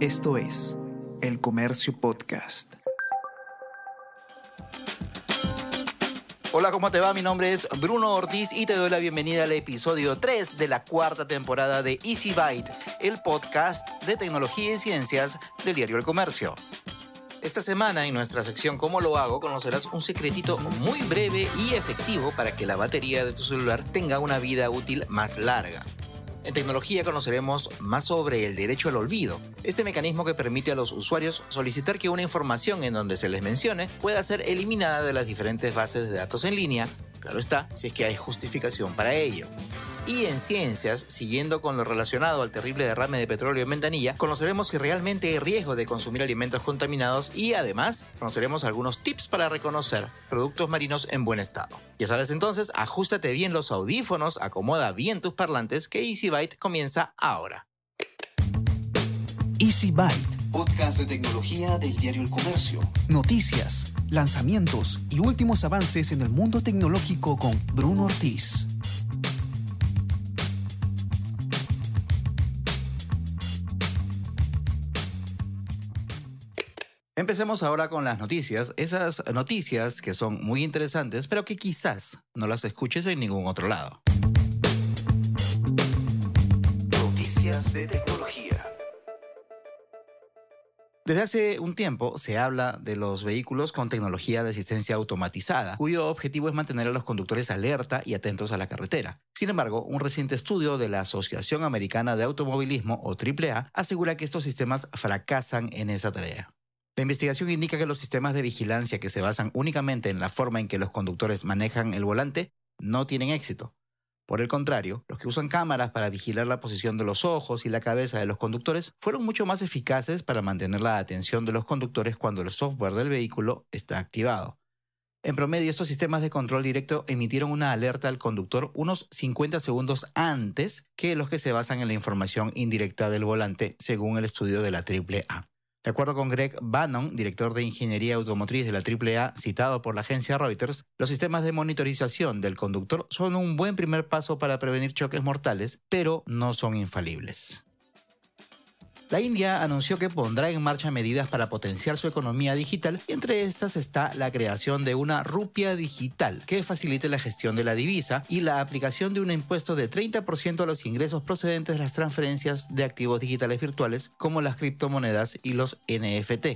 Esto es El Comercio Podcast. Hola, ¿cómo te va? Mi nombre es Bruno Ortiz y te doy la bienvenida al episodio 3 de la cuarta temporada de Easy Byte, el podcast de tecnología y ciencias del diario El Comercio. Esta semana en nuestra sección ¿Cómo lo hago? conocerás un secretito muy breve y efectivo para que la batería de tu celular tenga una vida útil más larga. En tecnología conoceremos más sobre el derecho al olvido, este mecanismo que permite a los usuarios solicitar que una información en donde se les mencione pueda ser eliminada de las diferentes bases de datos en línea, claro está, si es que hay justificación para ello. Y en ciencias, siguiendo con lo relacionado al terrible derrame de petróleo en Ventanilla, conoceremos si realmente hay riesgo de consumir alimentos contaminados y además conoceremos algunos tips para reconocer productos marinos en buen estado. Ya sabes entonces, ajustate bien los audífonos, acomoda bien tus parlantes, que Easy Byte comienza ahora. Easy Byte. Podcast de tecnología del diario El Comercio. Noticias, lanzamientos y últimos avances en el mundo tecnológico con Bruno Ortiz. Empecemos ahora con las noticias, esas noticias que son muy interesantes, pero que quizás no las escuches en ningún otro lado. Noticias de tecnología. Desde hace un tiempo se habla de los vehículos con tecnología de asistencia automatizada, cuyo objetivo es mantener a los conductores alerta y atentos a la carretera. Sin embargo, un reciente estudio de la Asociación Americana de Automovilismo, o AAA, asegura que estos sistemas fracasan en esa tarea. La investigación indica que los sistemas de vigilancia que se basan únicamente en la forma en que los conductores manejan el volante no tienen éxito. Por el contrario, los que usan cámaras para vigilar la posición de los ojos y la cabeza de los conductores fueron mucho más eficaces para mantener la atención de los conductores cuando el software del vehículo está activado. En promedio, estos sistemas de control directo emitieron una alerta al conductor unos 50 segundos antes que los que se basan en la información indirecta del volante, según el estudio de la AAA. De acuerdo con Greg Bannon, director de Ingeniería Automotriz de la AAA, citado por la agencia Reuters, los sistemas de monitorización del conductor son un buen primer paso para prevenir choques mortales, pero no son infalibles. La India anunció que pondrá en marcha medidas para potenciar su economía digital y entre estas está la creación de una rupia digital que facilite la gestión de la divisa y la aplicación de un impuesto de 30% a los ingresos procedentes de las transferencias de activos digitales virtuales como las criptomonedas y los NFT.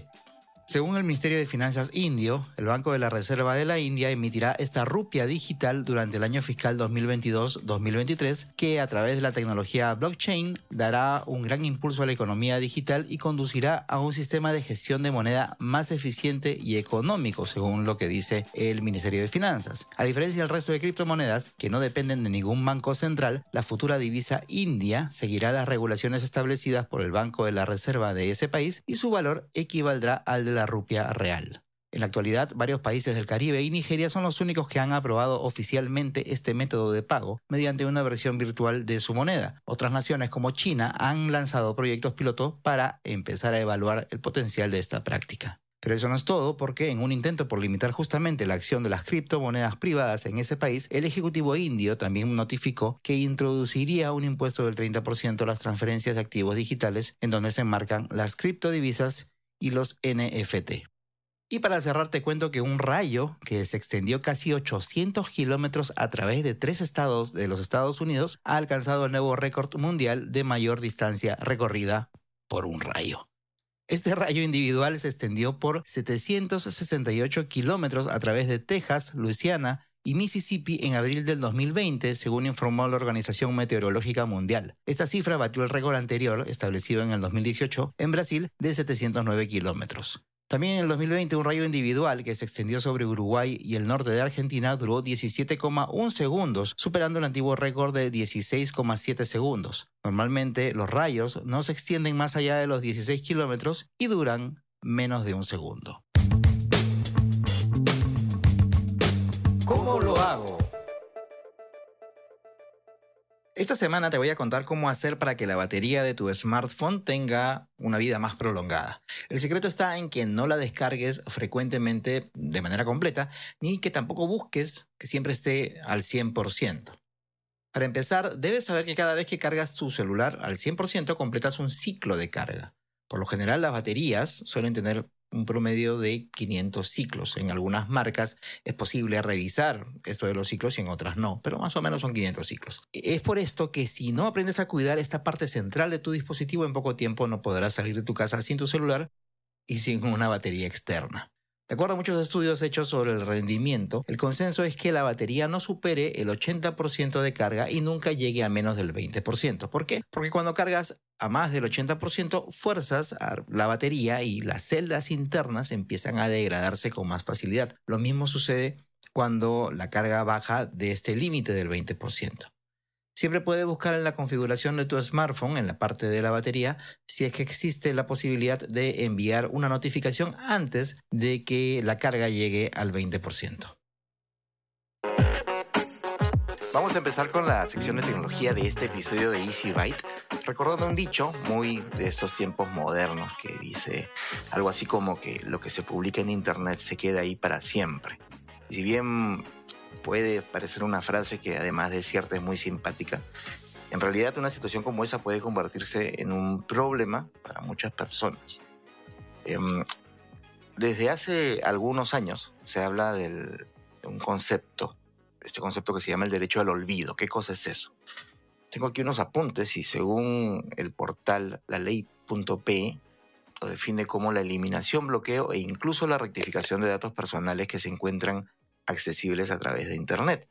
Según el Ministerio de Finanzas indio, el Banco de la Reserva de la India emitirá esta rupia digital durante el año fiscal 2022-2023 que a través de la tecnología blockchain dará un gran impulso a la economía digital y conducirá a un sistema de gestión de moneda más eficiente y económico, según lo que dice el Ministerio de Finanzas. A diferencia del resto de criptomonedas, que no dependen de ningún banco central, la futura divisa india seguirá las regulaciones establecidas por el Banco de la Reserva de ese país y su valor equivaldrá al de la rupia real. En la actualidad, varios países del Caribe y Nigeria son los únicos que han aprobado oficialmente este método de pago mediante una versión virtual de su moneda. Otras naciones como China han lanzado proyectos piloto para empezar a evaluar el potencial de esta práctica. Pero eso no es todo, porque en un intento por limitar justamente la acción de las criptomonedas privadas en ese país, el Ejecutivo indio también notificó que introduciría un impuesto del 30% a las transferencias de activos digitales en donde se enmarcan las criptodivisas y los NFT. Y para cerrar te cuento que un rayo que se extendió casi 800 kilómetros a través de tres estados de los Estados Unidos ha alcanzado el nuevo récord mundial de mayor distancia recorrida por un rayo. Este rayo individual se extendió por 768 kilómetros a través de Texas, Luisiana y Mississippi en abril del 2020, según informó la Organización Meteorológica Mundial. Esta cifra batió el récord anterior, establecido en el 2018, en Brasil, de 709 kilómetros. También en el 2020 un rayo individual que se extendió sobre Uruguay y el norte de Argentina duró 17,1 segundos, superando el antiguo récord de 16,7 segundos. Normalmente los rayos no se extienden más allá de los 16 kilómetros y duran menos de un segundo. ¿Cómo lo hago? Esta semana te voy a contar cómo hacer para que la batería de tu smartphone tenga una vida más prolongada. El secreto está en que no la descargues frecuentemente de manera completa, ni que tampoco busques que siempre esté al 100%. Para empezar, debes saber que cada vez que cargas tu celular al 100% completas un ciclo de carga. Por lo general, las baterías suelen tener un promedio de 500 ciclos. En algunas marcas es posible revisar esto de los ciclos y en otras no, pero más o menos son 500 ciclos. Es por esto que si no aprendes a cuidar esta parte central de tu dispositivo, en poco tiempo no podrás salir de tu casa sin tu celular y sin una batería externa. De acuerdo a muchos estudios hechos sobre el rendimiento, el consenso es que la batería no supere el 80% de carga y nunca llegue a menos del 20%. ¿Por qué? Porque cuando cargas a más del 80%, fuerzas a la batería y las celdas internas empiezan a degradarse con más facilidad. Lo mismo sucede cuando la carga baja de este límite del 20%. Siempre puedes buscar en la configuración de tu smartphone, en la parte de la batería, si es que existe la posibilidad de enviar una notificación antes de que la carga llegue al 20%. Vamos a empezar con la sección de tecnología de este episodio de Easy Byte, recordando un dicho muy de estos tiempos modernos que dice algo así como que lo que se publica en Internet se queda ahí para siempre. Si bien puede parecer una frase que además de cierta es muy simpática, en realidad una situación como esa puede convertirse en un problema para muchas personas. Em, desde hace algunos años se habla de un concepto, este concepto que se llama el derecho al olvido. ¿Qué cosa es eso? Tengo aquí unos apuntes y según el portal la ley.p lo define como la eliminación, bloqueo e incluso la rectificación de datos personales que se encuentran accesibles a través de Internet.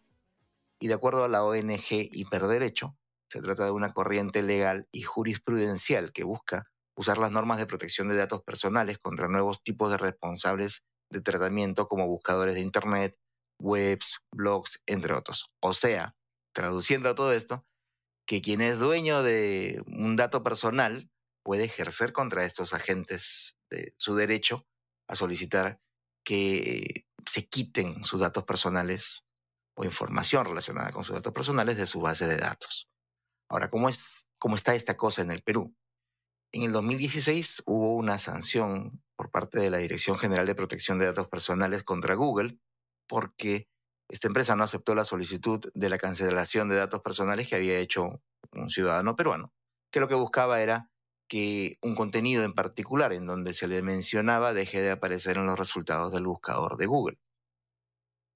Y de acuerdo a la ONG Hiperderecho, se trata de una corriente legal y jurisprudencial que busca usar las normas de protección de datos personales contra nuevos tipos de responsables de tratamiento como buscadores de Internet, webs, blogs, entre otros. O sea, traduciendo a todo esto, que quien es dueño de un dato personal puede ejercer contra estos agentes de su derecho a solicitar que se quiten sus datos personales o información relacionada con sus datos personales de su base de datos. Ahora, ¿cómo, es, cómo está esta cosa en el Perú? En el 2016 hubo una sanción por parte de la Dirección General de Protección de Datos Personales contra Google porque esta empresa no aceptó la solicitud de la cancelación de datos personales que había hecho un ciudadano peruano, que lo que buscaba era que un contenido en particular en donde se le mencionaba deje de aparecer en los resultados del buscador de Google.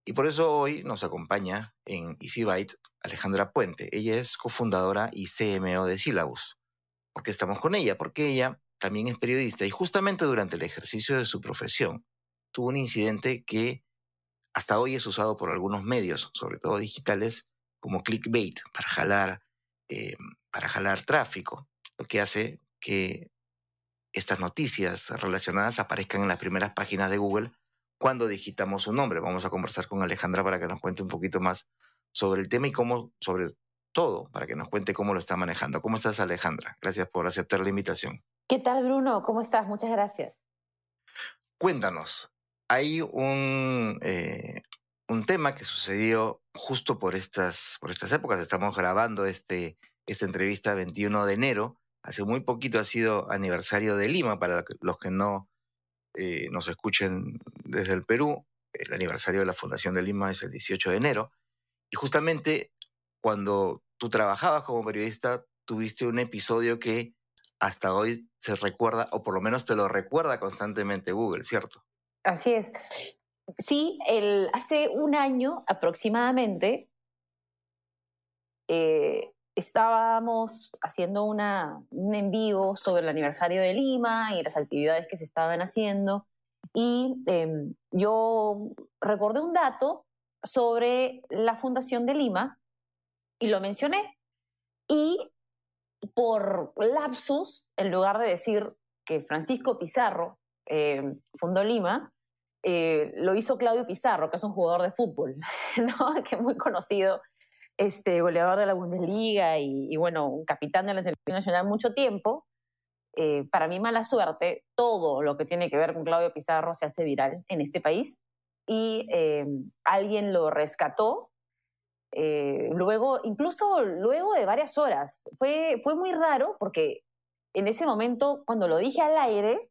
Y por eso hoy nos acompaña en EasyByte Alejandra Puente. Ella es cofundadora y CMO de Syllabus. ¿Por qué estamos con ella? Porque ella también es periodista y justamente durante el ejercicio de su profesión tuvo un incidente que hasta hoy es usado por algunos medios, sobre todo digitales, como clickbait, para jalar, eh, para jalar tráfico, lo que hace que estas noticias relacionadas aparezcan en las primeras páginas de Google cuando digitamos su nombre. Vamos a conversar con Alejandra para que nos cuente un poquito más sobre el tema y cómo, sobre todo, para que nos cuente cómo lo está manejando. ¿Cómo estás, Alejandra? Gracias por aceptar la invitación. ¿Qué tal, Bruno? ¿Cómo estás? Muchas gracias. Cuéntanos, hay un, eh, un tema que sucedió justo por estas, por estas épocas. Estamos grabando este, esta entrevista 21 de enero Hace muy poquito ha sido aniversario de Lima, para los que no eh, nos escuchen desde el Perú. El aniversario de la Fundación de Lima es el 18 de enero. Y justamente cuando tú trabajabas como periodista, tuviste un episodio que hasta hoy se recuerda, o por lo menos te lo recuerda constantemente Google, ¿cierto? Así es. Sí, hace un año aproximadamente, eh, estábamos haciendo una, un en vivo sobre el aniversario de Lima y las actividades que se estaban haciendo. Y em, yo recordé un dato sobre la Fundación de Lima y lo mencioné. Y por lapsus, en lugar de decir que Francisco Pizarro em, fundó Lima, eh, lo hizo Claudio Pizarro, que es un jugador de fútbol, ¿no? que es muy conocido este, goleador de la Bundesliga y, bueno, un capitán de la selección nacional mucho tiempo, eh, para mí mala suerte, todo lo que tiene que ver con Claudio Pizarro se hace viral en este país y eh, alguien lo rescató. Eh, luego, incluso luego de varias horas, fue, fue muy raro porque en ese momento, cuando lo dije al aire,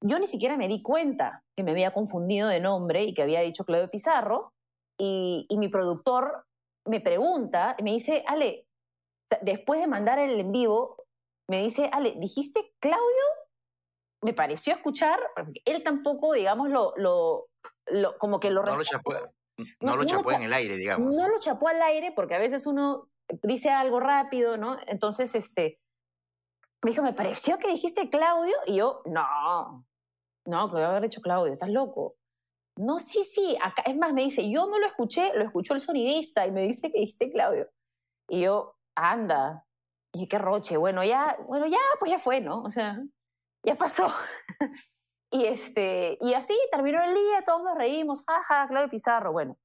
yo ni siquiera me di cuenta que me había confundido de nombre y que había dicho Claudio Pizarro. Y, y mi productor me pregunta, me dice, Ale, después de mandar el en vivo, me dice, Ale, ¿dijiste Claudio me pareció escuchar, porque él tampoco, digamos, lo, lo, lo como que lo... No lo chapó, no, lo chapó en el aire, digamos. No lo chapó al aire porque a veces uno dice algo rápido, ¿no? Entonces, este, me dijo, me pareció que dijiste Claudio, y yo, no, no, que voy a haber dicho Claudio, estás loco. No, sí, sí, acá, es más, me dice, yo no lo escuché, lo escuchó el sonidista y me dice que dijiste Claudio. Y yo, anda, y qué roche, bueno, ya, bueno, ya, pues ya fue, ¿no? O sea, ya pasó. y, este, y así terminó el día, todos nos reímos, jaja, Claudio Pizarro, bueno.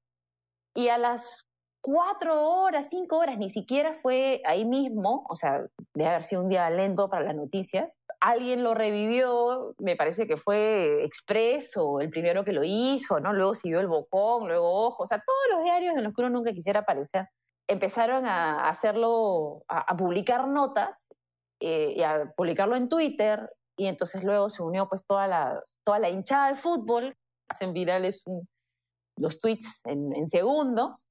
Y a las cuatro horas, cinco horas, ni siquiera fue ahí mismo, o sea, debe haber sido un día lento para las noticias. Alguien lo revivió, me parece que fue Expreso, el primero que lo hizo, ¿no? Luego siguió el Bocón, luego Ojo, o sea, todos los diarios en los que uno nunca quisiera aparecer empezaron a hacerlo, a, publicar notas eh, y a publicarlo en Twitter y entonces luego se unió pues toda la, toda la hinchada de fútbol, hacen virales los tweets en, segundos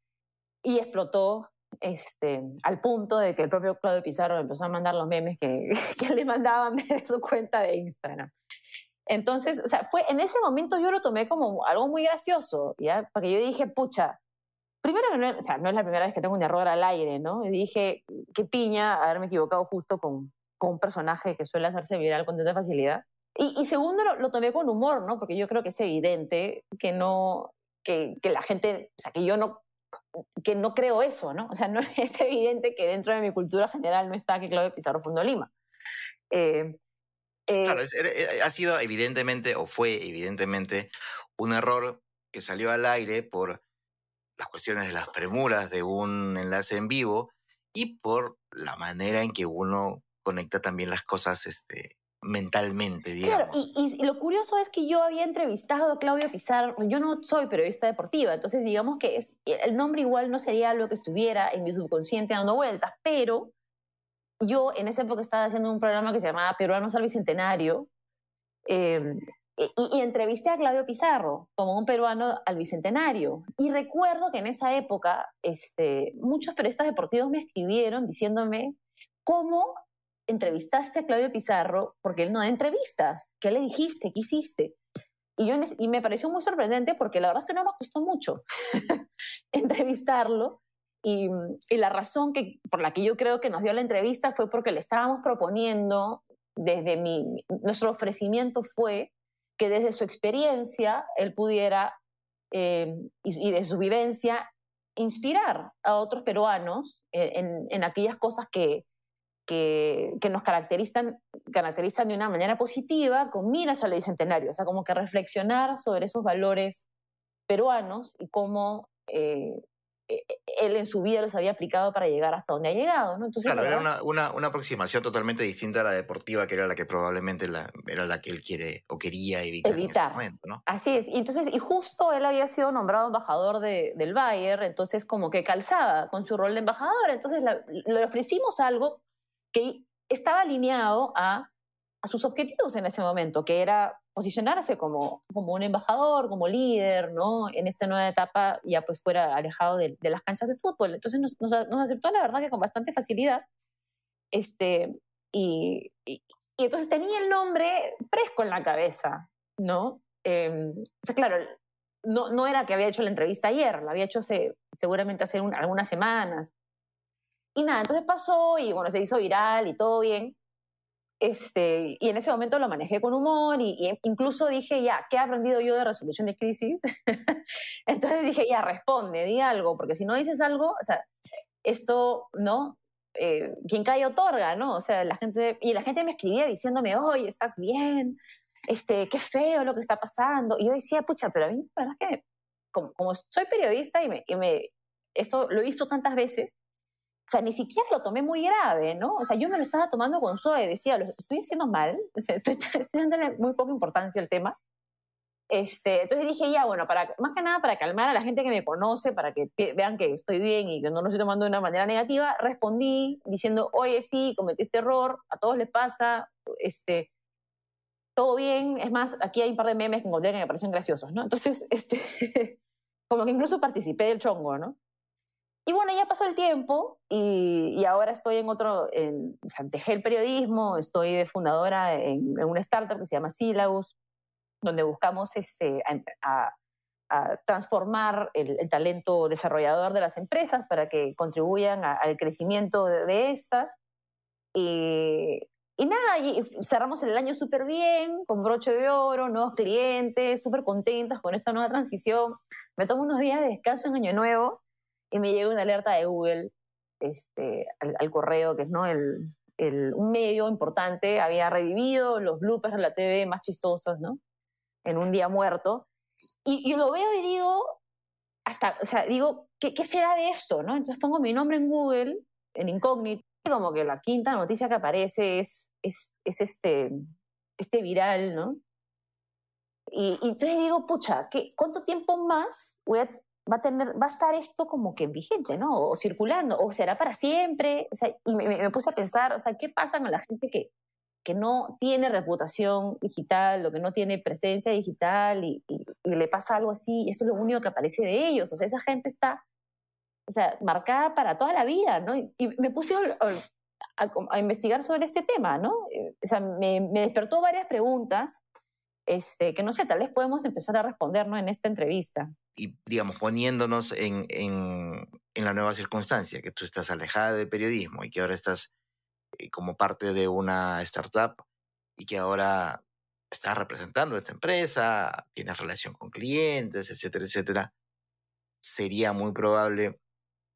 y explotó este, al punto de que el propio Claudio Pizarro empezó a mandar los memes que, que le mandaban de su cuenta de Instagram. Entonces, o sea, fue, en ese momento yo lo tomé como algo muy gracioso, ¿ya? Porque yo dije, pucha, primero que no, o sea, no es la primera vez que tengo un error al aire, ¿no? Y dije, qué piña haberme equivocado justo con, con un personaje que suele hacerse viral con tanta facilidad. Y, segundo, lo, tomé con humor, ¿no? Porque yo creo que es evidente que no, que, que, la gente, o sea, que yo no, que no creo eso, ¿no? O sea, no es evidente que dentro de mi cultura general no está que Claudio Pizarro fundó Lima. Eh, eh, claro, eh, ha sido evidentemente, o fue evidentemente, un error que salió al aire por las cuestiones de las premuras de un enlace en vivo y por la manera en que uno conecta también las cosas este, mentalmente, digamos. Claro, y, lo curioso es que yo había entrevistado a Claudio Pizarro, yo no soy periodista deportiva, entonces digamos que es, el nombre igual no sería algo que estuviera en mi subconsciente dando vueltas, pero yo en esa época estaba haciendo un programa que se llamaba Peruanos al Bicentenario, em, y, y, entrevisté a Claudio Pizarro como un peruano al Bicentenario. Y recuerdo que en esa época este, muchos periodistas deportivos me escribieron diciéndome cómo entrevistaste a Claudio Pizarro porque él no da entrevistas. ¿Qué le dijiste? ¿Qué hiciste? Y, yo, y me pareció muy sorprendente porque la verdad es que no nos costó mucho entrevistarlo. Y, la razón que, por la que yo creo que nos dio la entrevista fue porque le estábamos proponiendo, desde mi, nuestro ofrecimiento fue que desde su experiencia él pudiera, eh, y, de su vivencia, inspirar a otros peruanos eh, en aquellas cosas que, que, nos caracterizan, caracterizan de una manera positiva con miras al bicentenario, o sea, como que reflexionar sobre esos valores peruanos y cómo eh, e, e, él en su vida los había aplicado para llegar hasta donde ha llegado. ¿no? Entonces, claro, era una, una, una, aproximación totalmente distinta a la deportiva, que era la que probablemente la, era la que él quiere o quería evitar, evitar. en ese momento. ¿no? Así es. Y, entonces, y justo él había sido nombrado embajador de, del Bayern, entonces como que calzaba con su rol de embajador. Entonces le ofrecimos algo que estaba alineado a, a, sus objetivos en ese momento, que era posicionarse como, como un embajador, como líder, ¿no? En esta nueva etapa ya pues fuera alejado de, de las canchas de fútbol. Entonces nos, nos, nos, aceptó la verdad que con bastante facilidad. Este, y, y, y, entonces tenía el nombre fresco en la cabeza, ¿no? Eh, o sea, claro, no, no era que había hecho la entrevista ayer, la había hecho seguramente hace un, algunas semanas. Y nada, entonces pasó y bueno, se hizo viral y todo bien. Este, y en ese momento lo manejé con humor y, y incluso dije, ya, ¿qué he aprendido yo de resolución de crisis? entonces dije, ya, responde, di algo, porque si no dices algo, o sea, esto, ¿no? Eh, quien cae otorga, ¿no? O sea, la gente, y la gente me escribía diciéndome, oye, ¿estás bien? Este, qué feo lo que está pasando. Y yo decía, pucha, pero a mí, la verdad es que, como, como soy periodista y me, y me, esto lo he visto tantas veces, o sea, ni siquiera lo tomé muy grave, ¿no? O sea, yo me lo estaba tomando con suave, decía, lo estoy haciendo mal, o sea, estoy, estoy dándole muy poca importancia al tema. Este, entonces dije, ya, bueno, para, más que nada para calmar a la gente que me conoce, para que vean que estoy bien y que no lo estoy tomando de una manera negativa, respondí diciendo, oye, sí, cometí este error, a todos les pasa, este, todo bien. Es más, aquí hay un par de memes que encontré que me parecen graciosos, ¿no? Entonces, este, como que incluso participé del chongo, ¿no? Y bueno, ya pasó el tiempo y, y ahora estoy en otro, en, o sea, dejé el periodismo, estoy de fundadora en, en una startup que se llama Syllabus, donde buscamos este, a, a, a transformar el, el, talento desarrollador de las empresas para que contribuyan a, al crecimiento de, de estas. Y, y nada, y cerramos el año súper bien, con broche de oro, nuevos clientes, súper contentos con esta nueva transición. Me tomo unos días de descanso en Año Nuevo y me llega una alerta de Google este, al, al correo, que es ¿no? el, el, un medio importante, había revivido los bloopers de la TV más chistosos, ¿no? En un día muerto. Y, y lo veo y digo, hasta, o sea, digo, ¿qué, ¿qué será de esto, no? Entonces pongo mi nombre en Google, en incógnito, como que la quinta noticia que aparece es, es, es este, este viral, ¿no? Y, y, entonces digo, pucha, ¿qué, ¿cuánto tiempo más voy a va a, tener, va a estar esto como que vigente, ¿no? O circulando, o será para siempre. O sea, y me, me, puse a pensar, o sea, ¿qué pasa con la gente que, que no tiene reputación digital o que no tiene presencia digital y, y, y, le pasa algo así y esto es lo único que aparece de ellos? O sea, esa gente está, o sea, marcada para toda la vida, ¿no? Y, y me puse a, a, a, investigar sobre este tema, ¿no? O sea, me, me despertó varias preguntas este, que no sé, tal vez podemos empezar a respondernos en esta entrevista. Y, digamos, poniéndonos en, en, la nueva circunstancia, que tú estás alejada del periodismo y que ahora estás eh, como parte de una startup y que ahora estás representando esta empresa, tienes relación con clientes, etcétera, etcétera, sería muy probable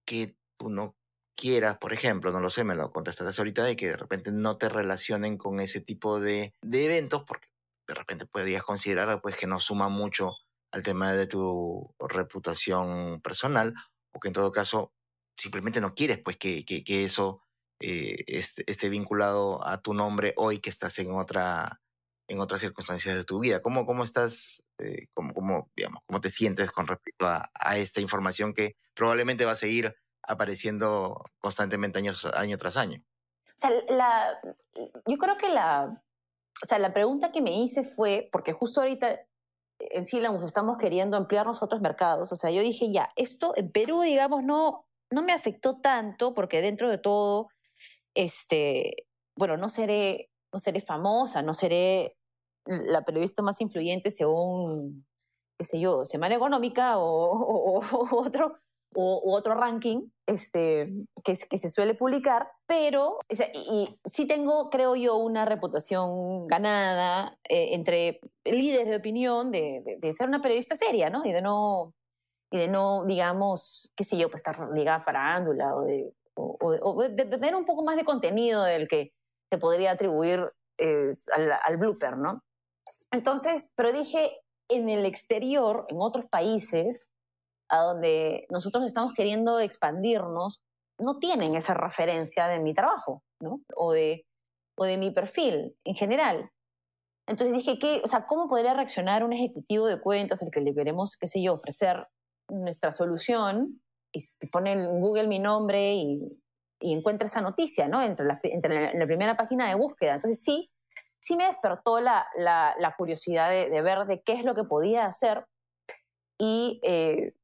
que tú no quieras, por ejemplo, no lo sé, me lo contestaste ahorita, de que de repente no te relacionen con ese tipo de, de eventos, porque de repente podrías considerar pues que no suma mucho al tema de tu reputación personal o que en todo caso simplemente no quieres pues que, que, eso eh, esté, esté, vinculado a tu nombre hoy que estás en otra en otras circunstancias de tu vida. ¿Cómo, cómo estás, eh, cómo, cómo, digamos, cómo te sientes con respecto a, esta información que probablemente va a seguir apareciendo constantemente año, tras año? O sea, yo creo que la, o sea, la pregunta que me hice fue, porque justo ahorita en Silamos estamos queriendo ampliar nosotros mercados, o sea, yo dije, ya, esto en Perú, digamos, no, no me afectó tanto, porque dentro de todo, este, bueno, no seré, no seré famosa, no seré la periodista más influyente según, qué sé yo, Semana Económica o otro, o, u otro ranking este, que, que, se suele publicar, pero o sea, y, y, sí tengo, creo yo, una reputación ganada eh, entre líderes de opinión de, de, de, ser una periodista seria, ¿no? Y de no, y de no digamos, qué sé yo, pues estar ligada a farándula o de, o, o de, tener un poco más de contenido del que se podría atribuir eh, al, al blooper, ¿no? Entonces, pero dije, en el exterior, en otros países, a donde nosotros estamos queriendo expandirnos, no tienen esa referencia de mi trabajo, ¿no? O de, o de mi perfil en general. Entonces dije, ¿qué, o sea, ¿cómo podría reaccionar un ejecutivo de cuentas al que le queremos, qué sé yo, ofrecer nuestra solución? Y pone en Google mi nombre y, y encuentra esa noticia, ¿no? Entre la, entre la, en la primera página de búsqueda. Entonces sí, sí me despertó la, la curiosidad de, de, ver de qué es lo que podía hacer. Y eh,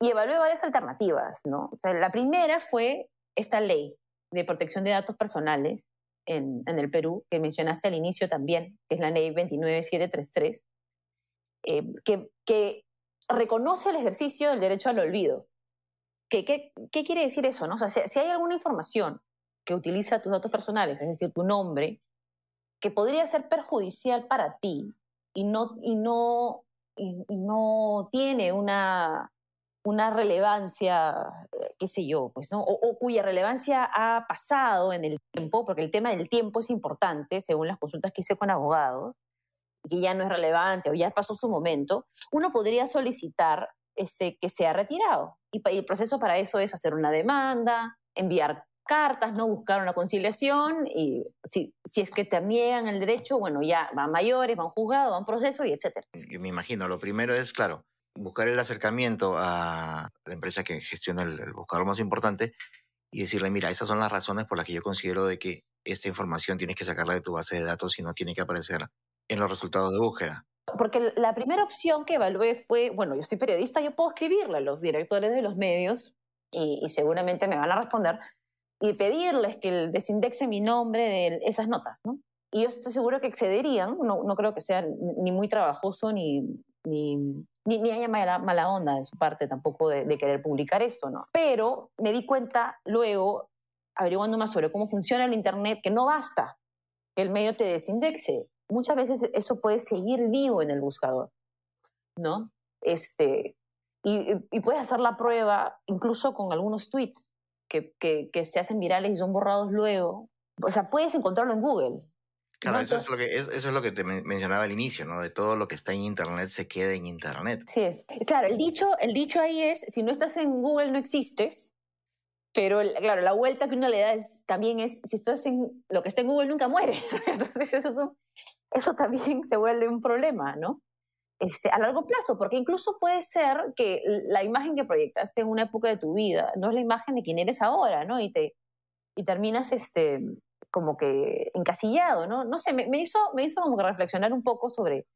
y evalué varias alternativas, ¿no? O sea, la primera fue esta ley de protección de datos personales en, en, el Perú, que mencionaste al inicio también, que es la ley 29733, eh, que, que, reconoce el ejercicio del derecho al olvido. ¿Qué, qué, qué quiere decir eso? No? O sea, si, si, hay alguna información que utiliza tus datos personales, es decir, tu nombre, que podría ser perjudicial para ti y no, y no, y, y no tiene una una relevancia, eh, qué sé yo, pues. O, cuya relevancia ha pasado en el tiempo, porque el tema del tiempo es importante, según las consultas que hice con abogados, que ya no es relevante o ya pasó su momento, uno podría solicitar este, que sea retirado. Y, y el proceso para eso es hacer una demanda, enviar cartas, no buscar una conciliación y si, si es que te niegan el derecho, bueno, ya van mayores, van juzgados, van proceso y etcétera. Yo me imagino, lo primero es, claro, buscar el acercamiento a la empresa que gestiona el, el, buscador más importante y decirle, mira, esas son las razones por las que yo considero de que esta información tienes que sacarla de tu base de datos y no tiene que aparecer en los resultados de búsqueda. Porque la primera opción que evalué fue, bueno, yo soy periodista, yo puedo escribirle a los directores de los medios y, y seguramente me van a responder, y pedirles que desindexen mi nombre de esas notas, ¿no? Y yo estoy seguro que excederían, no, no creo que sea ni muy trabajoso ni, ni, ni, ni haya mala, mala, onda de su parte tampoco de, de, querer publicar esto, ¿no? Pero me di cuenta luego, averiguando más sobre cómo funciona el Internet, que no basta que el medio te desindexe. Muchas veces eso puede seguir vivo en el buscador, ¿no? Este, y, y puedes hacer la prueba incluso con algunos tweets que, que, que, se hacen virales y son borrados luego. O sea, puedes encontrarlo en Google. Claro, eso, es lo que, eso es lo que te mencionaba al inicio, ¿no? De todo lo que está en Internet se queda en Internet. Sí es. Claro, el dicho, el dicho ahí es, si no estás en Google no existes, pero claro, la vuelta que uno le da es, también es, si estás en lo que está en Google nunca muere. Entonces eso, eso también se vuelve un problema, ¿no? Este, a largo plazo, porque incluso puede ser que la imagen que proyectaste en una época de tu vida no es la imagen de quien eres ahora, ¿no? Y, te, y terminas este, como que encasillado, ¿no? No sé, me, me, hizo, me hizo como que reflexionar un poco sobre,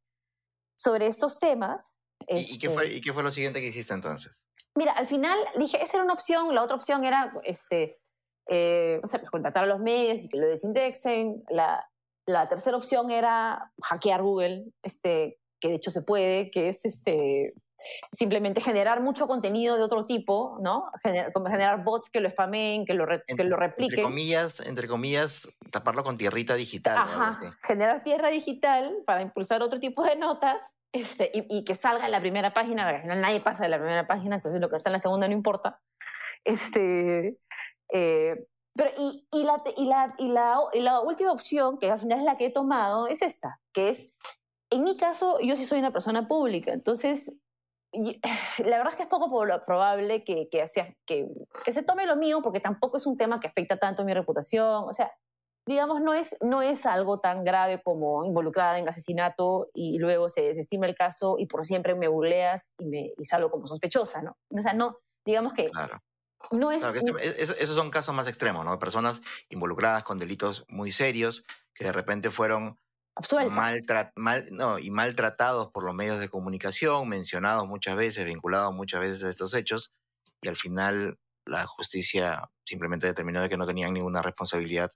sobre estos temas. ¿Y, este, ¿Y, qué fue, ¿Y qué fue lo siguiente que hiciste entonces? Mira, al final dije, esa era una opción, la otra opción era, este, eh, o sea, contactar a los medios y que lo desindexen, la, la tercera opción era hackear Google, este, que de hecho se puede, que es este, simplemente generar mucho contenido de otro tipo, ¿no? Gener como generar bots que lo spameen, que lo, re entre, que lo repliquen. Entre comillas, entre comillas, taparlo con tierrita digital. Ajá, ¿no? generar tierra digital para impulsar otro tipo de notas este, y, y, que salga en la primera página, al final nadie pasa de la primera página, entonces lo que está en la segunda no importa. Este, eh, pero y, y, la, y, la, y, la, y la última opción, que al final es la que he tomado, es esta, que es en mi caso, yo sí soy una persona pública, entonces la verdad es que es poco probable que, que, que, que, se tome lo mío porque tampoco es un tema que afecta tanto a mi reputación. O sea, digamos, no es, no es algo tan grave como involucrada en asesinato y luego se desestima el caso y por siempre me burleas y, me, y salgo como sospechosa, ¿no? O sea, no, digamos que... Claro. No es, claro, es, esos son casos más extremos, ¿no? Personas involucradas con delitos muy serios que de repente fueron Maltrat, mal, no, y maltratados por los medios de comunicación, mencionados muchas veces, vinculados muchas veces a estos hechos, y al final la justicia simplemente determinó de que no tenían ninguna responsabilidad,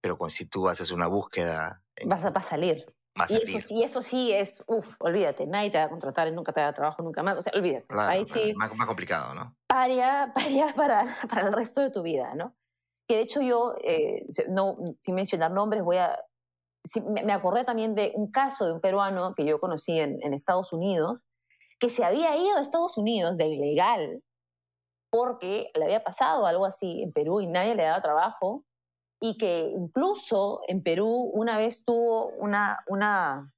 pero cuando si tú haces una búsqueda... Vas a, va a salir. Va a y, eso, y eso sí es, uff, olvídate, nadie te va a contratar, nunca te va a trabajo, nunca más, o sea, olvídate. Claro, Ahí sí, más, más, complicado, ¿no? Paria, paria para, para el resto de tu vida, ¿no? Que de hecho yo, eh, no, sin mencionar nombres, voy a me acordé también de un caso de un peruano que yo conocí en, Estados Unidos, que se había ido a Estados Unidos de ilegal porque le había pasado algo así en Perú y nadie le daba trabajo, y que incluso en Perú una vez tuvo una, una,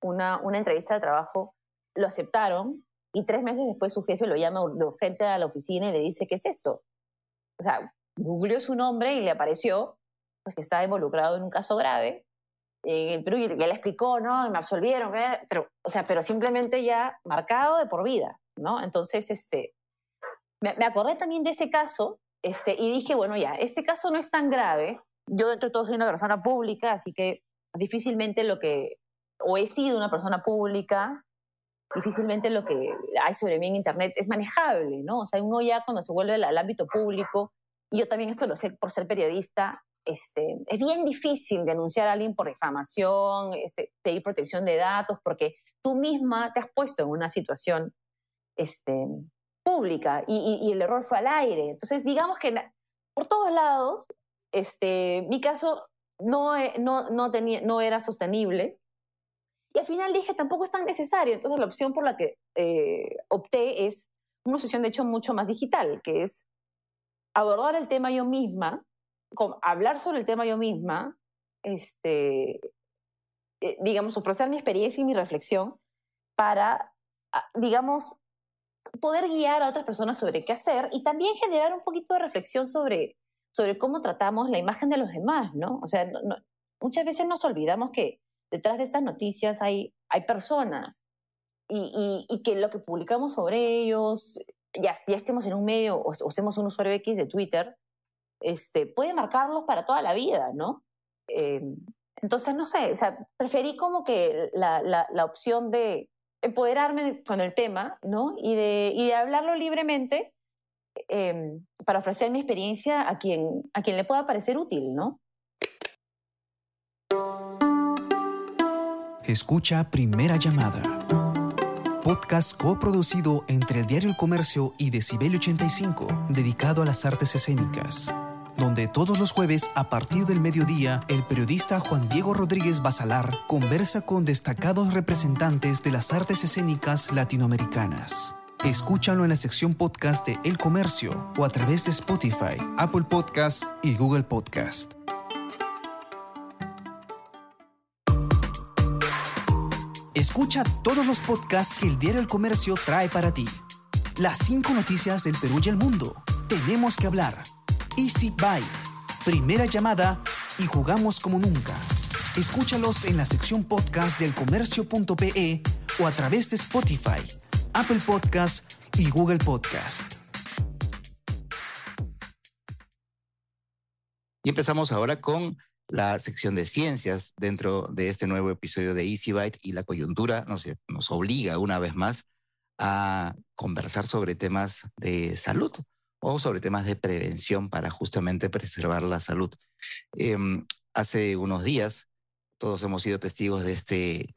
una, una entrevista de trabajo, lo aceptaron, y tres meses después su jefe lo llama de frente a la oficina y le dice, ¿qué es esto? O sea, googleó su nombre y le apareció pues, que estaba involucrado en un caso grave en el Perú y le explicó, ¿no? Y me absolvieron, ¿eh? pero, o sea, pero simplemente ya marcado de por vida, ¿no? Entonces, este, me, me, acordé también de ese caso este, y dije, bueno, ya, este caso no es tan grave. Yo, dentro de todo, soy una persona pública, así que difícilmente lo que, o he sido una persona pública, difícilmente lo que hay sobre mí en Internet es manejable, ¿no? O sea, uno ya cuando se vuelve al, al ámbito público, y yo también esto lo sé por ser periodista, este, es bien difícil denunciar a alguien por difamación, este, pedir protección de datos, porque tú misma te has puesto en una situación este, pública y, y, y, el error fue al aire. Entonces, digamos que por todos lados, este, mi caso no, no, no, tenía, no era sostenible. Y al final dije, tampoco es tan necesario. Entonces, la opción por la que eh, opté es una sesión, de hecho, mucho más digital, que es abordar el tema yo misma hablar sobre el tema yo misma, este, eh, digamos, ofrecer mi experiencia y mi reflexión para, ah, digamos, poder guiar a otras personas sobre qué hacer y también generar un poquito de reflexión sobre, sobre cómo tratamos la imagen de los demás, ¿no? O sea, no, no, muchas veces nos olvidamos que detrás de estas noticias hay, hay personas y, y, y, que lo que publicamos sobre ellos, ya, estemos en un medio o, o un usuario X de Twitter, este, puede marcarlos para toda la vida, ¿no? Eh, entonces, no sé, o sea, preferí como que la, la, opción de empoderarme con el tema, ¿no? Y de, y de hablarlo libremente, em, para ofrecer mi experiencia a quien, a quien le pueda parecer útil, ¿no? Escucha Primera Llamada. Podcast coproducido entre el Diario El Comercio y Decibel 85, dedicado a las artes escénicas. Donde todos los jueves, a partir del mediodía, el periodista Juan Diego Rodríguez Basalar conversa con destacados representantes de las artes escénicas latinoamericanas. Escúchalo en la sección podcast de El Comercio o a través de Spotify, Apple Podcast y Google Podcast. Escucha todos los podcasts que el Diario El Comercio trae para ti. Las cinco noticias del Perú y el mundo. Tenemos que hablar. Easy Byte. Primera llamada y jugamos como nunca. Escúchalos en la sección podcast del comercio.pe o a través de Spotify, Apple Podcast y Google Podcast. Y empezamos ahora con la sección de ciencias dentro de este nuevo episodio de Easy Byte y la coyuntura nos, nos obliga una vez más a conversar sobre temas de salud o sobre temas de prevención para justamente preservar la salud. Em, hace unos días todos hemos sido testigos de este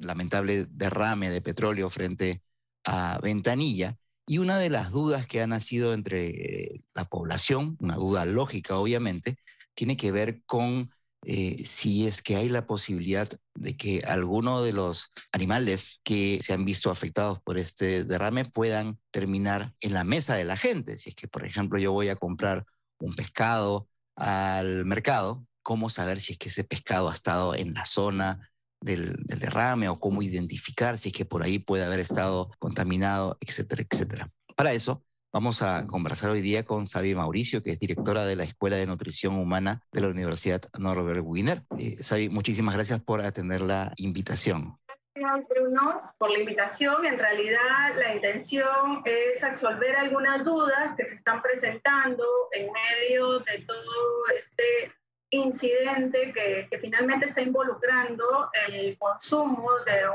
lamentable derrame de petróleo frente a Ventanilla y una de las dudas que ha nacido entre la población, una duda lógica obviamente, tiene que ver con eh, si es que hay la posibilidad de que alguno de los animales que se han visto afectados por este derrame puedan terminar en la mesa de la gente. Si es que, por ejemplo, yo voy a comprar un pescado al mercado, ¿cómo saber si es que ese pescado ha estado en la zona del, del derrame o cómo identificar si es que por ahí puede haber estado contaminado, etcétera, etcétera? Para eso, Vamos a conversar hoy día con Sabi Mauricio, que es directora de la Escuela de Nutrición Humana de la Universidad Norbert Wiener. Eh, Sabi, muchísimas gracias por atender la invitación. Gracias, Bruno, por la invitación. En realidad, la intención es absolver algunas dudas que se están presentando en medio de todo este incidente que, que finalmente está involucrando el consumo de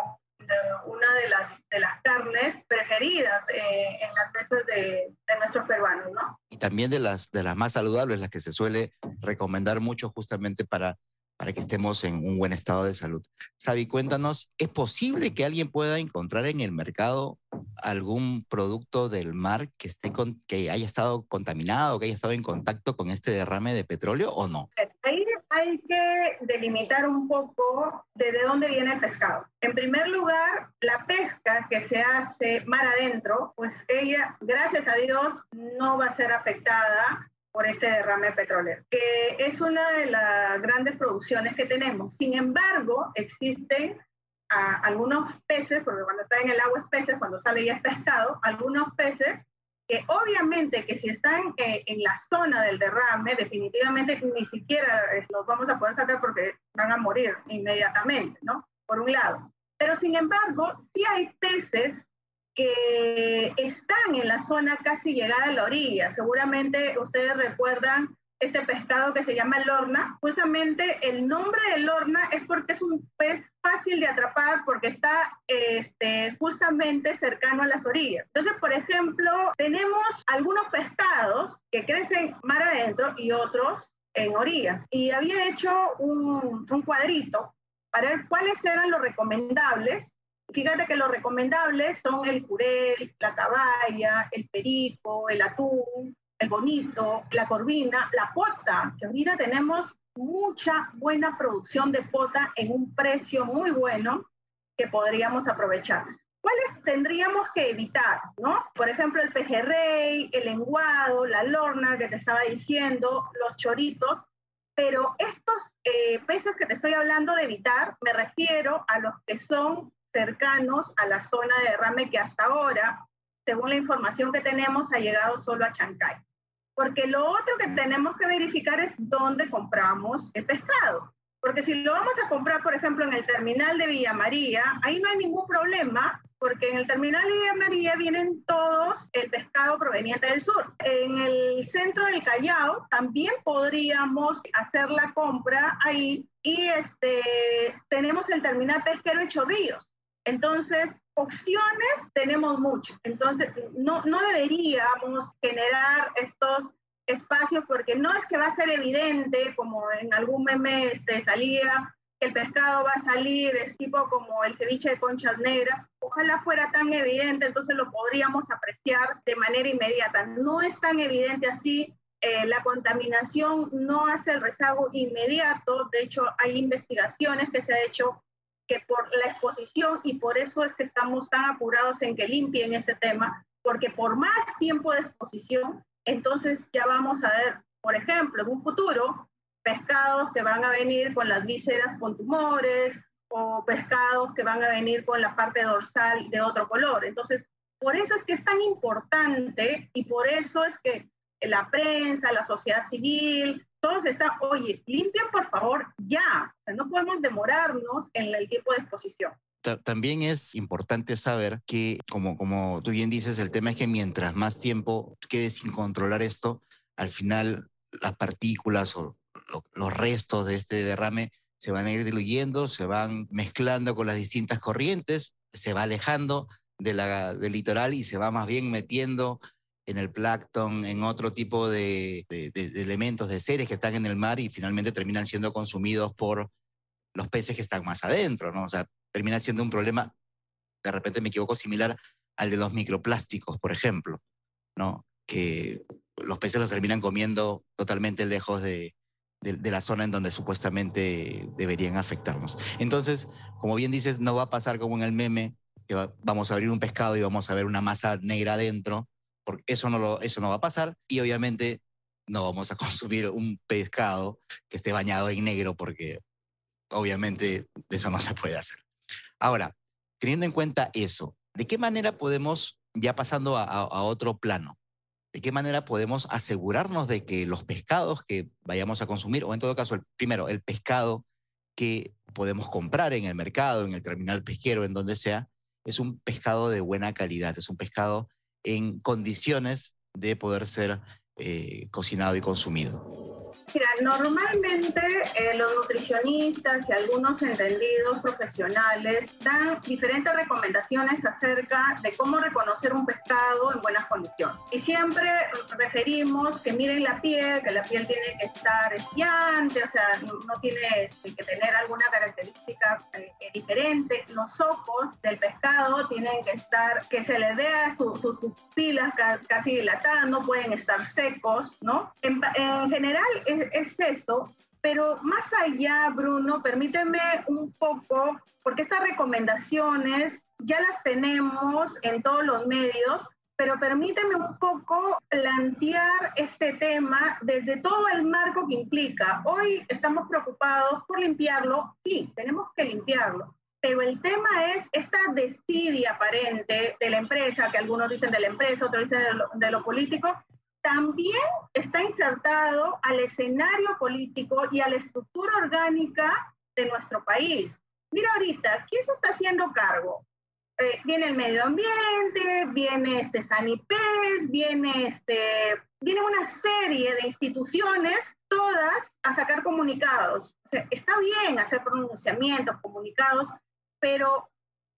una de las, de las carnes preferidas eh, en las mesas de, de, nuestros peruanos, ¿no? Y también de las, de las más saludables, las que se suele recomendar mucho justamente para, para que estemos en un buen estado de salud. Sabi, cuéntanos, ¿es posible que alguien pueda encontrar en el mercado algún producto del mar que, esté con, que haya estado contaminado, que haya estado en contacto con este derrame de petróleo o no? Hay que delimitar un poco de, de dónde viene el pescado. En primer lugar, la pesca que se hace mar adentro, pues ella, gracias a Dios, no va a ser afectada por este derrame petrolero, que es una de las grandes producciones que tenemos. Sin embargo, existen a, algunos peces, porque cuando está en el agua es peces, cuando sale ya es pescado, algunos peces que obviamente que si están eh, en la zona del derrame, definitivamente ni siquiera los vamos a poder sacar porque van a morir inmediatamente, ¿no? Por un lado. Pero sin embargo, sí hay peces que están en la zona casi llegada a la orilla. Seguramente ustedes recuerdan este pescado que se llama lorna. Justamente el nombre de lorna es porque es un pez fácil de atrapar porque está este, justamente cercano a las orillas. Entonces, por ejemplo, tenemos algunos pescados que crecen mar adentro y otros en orillas. Y había hecho un, un cuadrito para ver cuáles eran los recomendables Fíjate que los recomendables son el jurel, la caballa, el perico, el atún, el bonito, la corvina, la pota, que ahorita tenemos mucha buena producción de pota en un precio muy bueno que podríamos aprovechar. ¿Cuáles tendríamos que evitar? ¿no? Por ejemplo, el pejerrey, el lenguado, la lorna que te estaba diciendo, los choritos. Pero estos eh, peces que te estoy hablando de evitar, me refiero a los que son cercanos a la zona de derrame que hasta ahora, según la información que tenemos, ha llegado solo a Chancay. Porque lo otro que tenemos que verificar es dónde compramos el pescado. Porque si lo vamos a comprar, por ejemplo, en el terminal de Villa María, ahí no hay ningún problema, porque en el terminal de Villa María vienen todos el pescado proveniente del sur. En el centro del Callao también podríamos hacer la compra ahí y este, tenemos el terminal pesquero de Chorrillos. Entonces, opciones tenemos muchas. Entonces, no, no deberíamos generar estos espacios porque no es que va a ser evidente, como en algún meme este, salía, que el pescado va a salir, es tipo como el ceviche de conchas negras. Ojalá fuera tan evidente, entonces lo podríamos apreciar de manera inmediata. No es tan evidente así. Eh, la contaminación no hace el rezago inmediato. De hecho, hay investigaciones que se ha hecho que por la exposición, y por eso es que estamos tan apurados en que limpien este tema, porque por más tiempo de exposición, entonces ya vamos a ver, por ejemplo, en un futuro, pescados que van a venir con las vísceras con tumores o pescados que van a venir con la parte dorsal de otro color. Entonces, por eso es que es tan importante y por eso es que la prensa, la sociedad civil, todos están, oye, limpien por favor ya, no podemos demorarnos en el tiempo de exposición. También es importante saber que, como, como tú bien dices, el tema es que mientras más tiempo quede sin controlar esto, al final las partículas o los restos de este derrame se van a ir diluyendo, se van mezclando con las distintas corrientes, se va alejando de la, del litoral y se va más bien metiendo en el plancton, en otro tipo de, de, de, elementos, de seres que están en el mar y finalmente terminan siendo consumidos por los peces que están más adentro, ¿no? O sea, termina siendo un problema, de repente me equivoco, similar al de los microplásticos, por ejemplo, ¿no? Que los peces los terminan comiendo totalmente lejos de, de, la zona en donde supuestamente deberían afectarnos. Entonces, como bien dices, no va a pasar como en el meme, que vamos a abrir un pescado y vamos a ver una masa negra adentro, porque eso no, eso no va a pasar, y obviamente no vamos a consumir un pescado que esté bañado en negro, porque obviamente eso no se puede hacer. Ahora, teniendo en cuenta eso, ¿de qué manera podemos, ya pasando a otro plano, ¿De qué manera podemos asegurarnos de que los pescados que vayamos a consumir, o en todo caso, el, primero, el pescado que podemos comprar en el mercado, en el terminal pesquero, en donde sea, es un pescado de buena calidad, es un pescado en condiciones de poder ser eh, cocinado y consumido? Mira, normalmente eh, los nutricionistas y algunos entendidos profesionales dan diferentes recomendaciones acerca de cómo reconocer un pescado en buenas condiciones. Y siempre referimos que miren la piel, que la piel tiene que estar brillante, o sea, no tiene este, que tener alguna característica eh, diferente. Los ojos del pescado tienen que estar, que se les vea sus pupilas casi dilatadas, no pueden estar secos, ¿no? En, en general, es, es, eso, pero más allá, Bruno, permíteme un poco, porque estas recomendaciones ya las tenemos en todos los medios, pero permíteme un poco plantear este tema desde todo el marco que implica. Hoy estamos preocupados por limpiarlo, sí, tenemos que limpiarlo, pero el tema es esta desidia aparente de la empresa, que algunos dicen de la empresa, otros dicen de lo, de lo político, también está insertado al escenario político y a la estructura orgánica de nuestro país. Mira ahorita, ¿quién se está haciendo cargo? Eh, viene el medio ambiente, viene este Sanipes, viene, este, viene una serie de instituciones, todas a sacar comunicados. O sea, está bien hacer pronunciamientos, comunicados, pero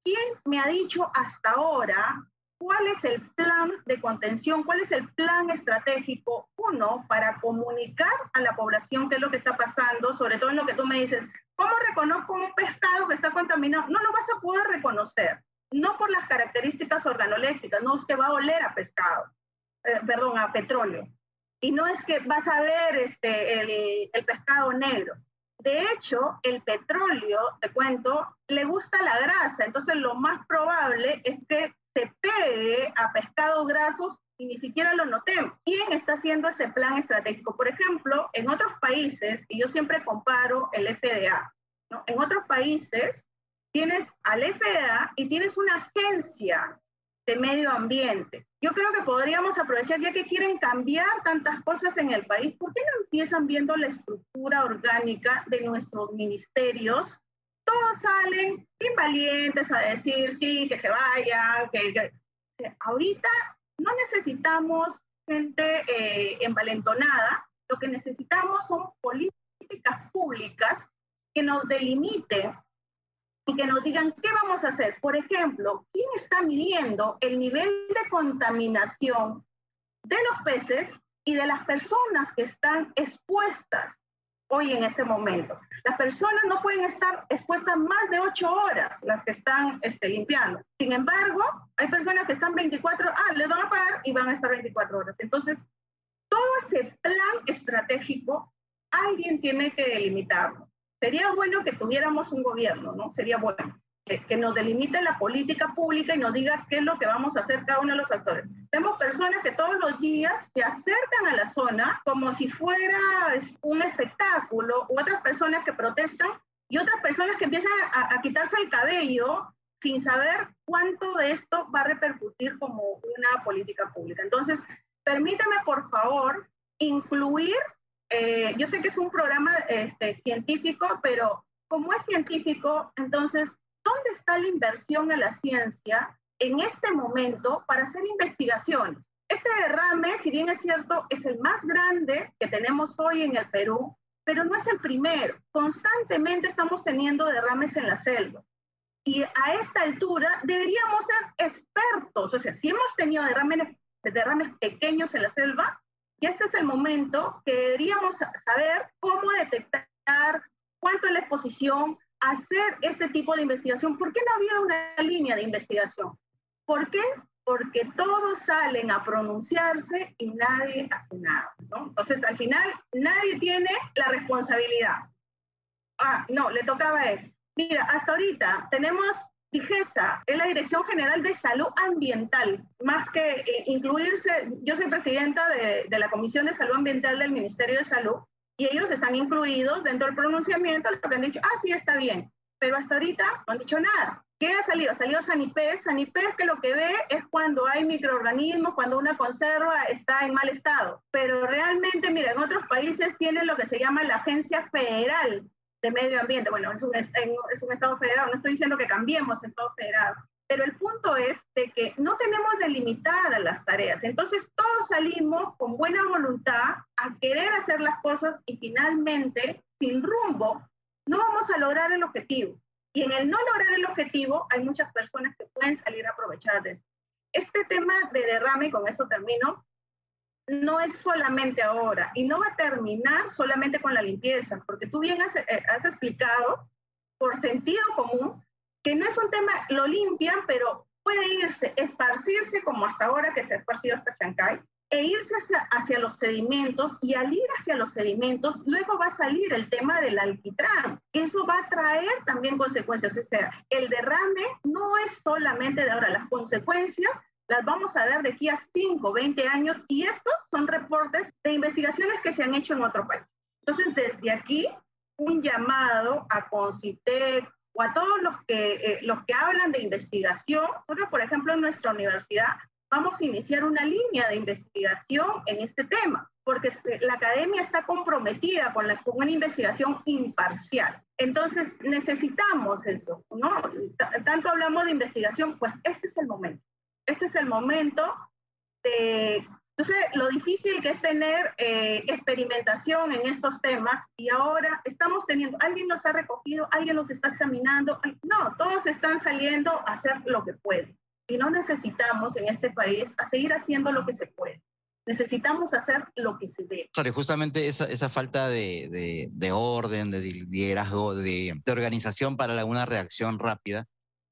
¿quién me ha dicho hasta ahora ¿Cuál es el plan de contención? ¿Cuál es el plan estratégico? Uno, para comunicar a la población qué es lo que está pasando, sobre todo en lo que tú me dices, ¿cómo reconozco un pescado que está contaminado? No lo vas a poder reconocer, no por las características organolépticas, no es que va a oler a pescado, eh, perdón, a petróleo. Y no es que vas a ver este, el, el pescado negro. De hecho, el petróleo, te cuento, le gusta la grasa, entonces lo más probable es que se pegue a pescados grasos y ni siquiera lo notemos. ¿Quién está haciendo ese plan estratégico? Por ejemplo, en otros países, y yo siempre comparo el FDA, ¿no? en otros países tienes al FDA y tienes una agencia de medio ambiente. Yo creo que podríamos aprovechar, ya que quieren cambiar tantas cosas en el país, ¿por qué no empiezan viendo la estructura orgánica de nuestros ministerios todos salen invalientes a decir sí, que se vaya, que, ahorita no necesitamos gente eh, envalentonada, lo que necesitamos son políticas públicas que nos delimiten y que nos digan qué vamos a hacer. Por ejemplo, ¿quién está midiendo el nivel de contaminación de los peces y de las personas que están expuestas hoy en este momento? Las personas no pueden estar expuestas más de ocho horas, las que están este, limpiando. Sin embargo, hay personas que están 24, ah, les van a pagar y van a estar 24 horas. Entonces, todo ese plan estratégico, alguien tiene que delimitarlo sería bueno que tuviéramos un gobierno, ¿no? Sería bueno que, nos delimite la política pública y nos diga qué es lo que vamos a hacer cada uno de los actores. Tenemos personas que todos los días se acercan a la zona como si fuera un espectáculo, otras personas que protestan y otras personas que empiezan a, a quitarse el cabello sin saber cuánto de esto va a repercutir como una política pública. Entonces, permítame, por favor, incluir eh, yo sé que es un programa este, científico, pero como es científico, entonces, ¿dónde está la inversión en la ciencia en este momento para hacer investigaciones? Este derrame, si bien es cierto, es el más grande que tenemos hoy en el Perú, pero no es el primero. Constantemente estamos teniendo derrames en la selva. Y a esta altura deberíamos ser expertos. O sea, si hemos tenido derrames, derrames pequeños en la selva, y este es el momento que deberíamos saber cómo detectar cuánto es la exposición, hacer este tipo de investigación. ¿Por qué no había una línea de investigación? ¿Por qué? Porque todos salen a pronunciarse y nadie hace nada. Entonces, al final, nadie tiene la responsabilidad. Ah, no, le tocaba a él. Mira, hasta ahorita tenemos DIGESA es la Dirección General de Salud Ambiental, más que eh, incluirse, yo soy presidenta de, de, la Comisión de Salud Ambiental del Ministerio de Salud y ellos están incluidos dentro del pronunciamiento, lo que han dicho, ah, sí, está bien, pero hasta ahorita no han dicho nada. ¿Qué ha salido? Ha salido Sanipes, Sanipes que lo que ve es cuando hay microorganismos, cuando una conserva está en mal estado. Pero realmente, mira, en otros países tienen lo que se llama la Agencia Federal de medio ambiente. Bueno, es un, es un Estado federado, no estoy diciendo que cambiemos Estado federado, pero el punto es de que no tenemos delimitadas las tareas. Entonces todos salimos con buena voluntad a querer hacer las cosas y finalmente, sin rumbo, no vamos a lograr el objetivo. Y en el no lograr el objetivo hay muchas personas que pueden salir aprovechadas de esto. Este tema de derrame, con eso termino, no es solamente ahora y no va a terminar solamente con la limpieza, porque tú bien has, eh, explicado por sentido común que no es un tema, lo limpian, pero puede irse, esparcirse como hasta ahora que se ha esparcido hasta Chancay, e irse hacia, hacia, los sedimentos y al ir hacia los sedimentos, luego va a salir el tema del alquitrán. Eso va a traer también consecuencias. O sea, el derrame no es solamente de ahora, las consecuencias las vamos a ver de aquí a 5, 20 años y estos son reportes de investigaciones que se han hecho en otro país. Entonces, desde aquí, un llamado a Concitec o a todos los que, eh, los que hablan de investigación. Nosotros, por ejemplo, en nuestra universidad vamos a iniciar una línea de investigación en este tema, porque la academia está comprometida con, la, con una investigación imparcial. Entonces, necesitamos eso, ¿no? tanto hablamos de investigación, pues este es el momento este es el momento de... Entonces, lo difícil que es tener eh, experimentación en estos temas y ahora estamos teniendo, alguien nos ha recogido, alguien nos está examinando, no, todos están saliendo a hacer lo que pueden y no necesitamos en este país a seguir haciendo lo que se puede. Necesitamos hacer lo que se debe. Claro, justamente esa, esa falta de, de, de, orden, de liderazgo, de, de organización para una reacción rápida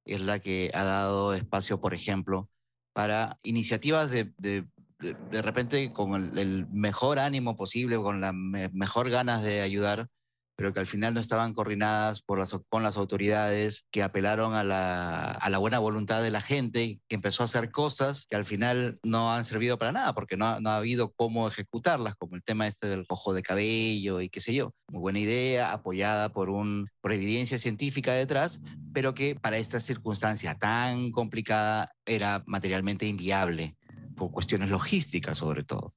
es la que ha dado espacio, por ejemplo, para iniciativas de, de, de, repente con el, mejor ánimo posible, con las mejor ganas de ayudar, pero que al final no estaban coordinadas por las, con las autoridades, que apelaron a la, a la, buena voluntad de la gente, que empezó a hacer cosas que al final no han servido para nada, porque no, no ha habido cómo ejecutarlas, como el tema este del cojo de cabello y qué sé yo. Muy buena idea, apoyada por, un, por evidencia científica detrás, pero que para esta circunstancia tan complicada era materialmente inviable, por cuestiones logísticas sobre todo.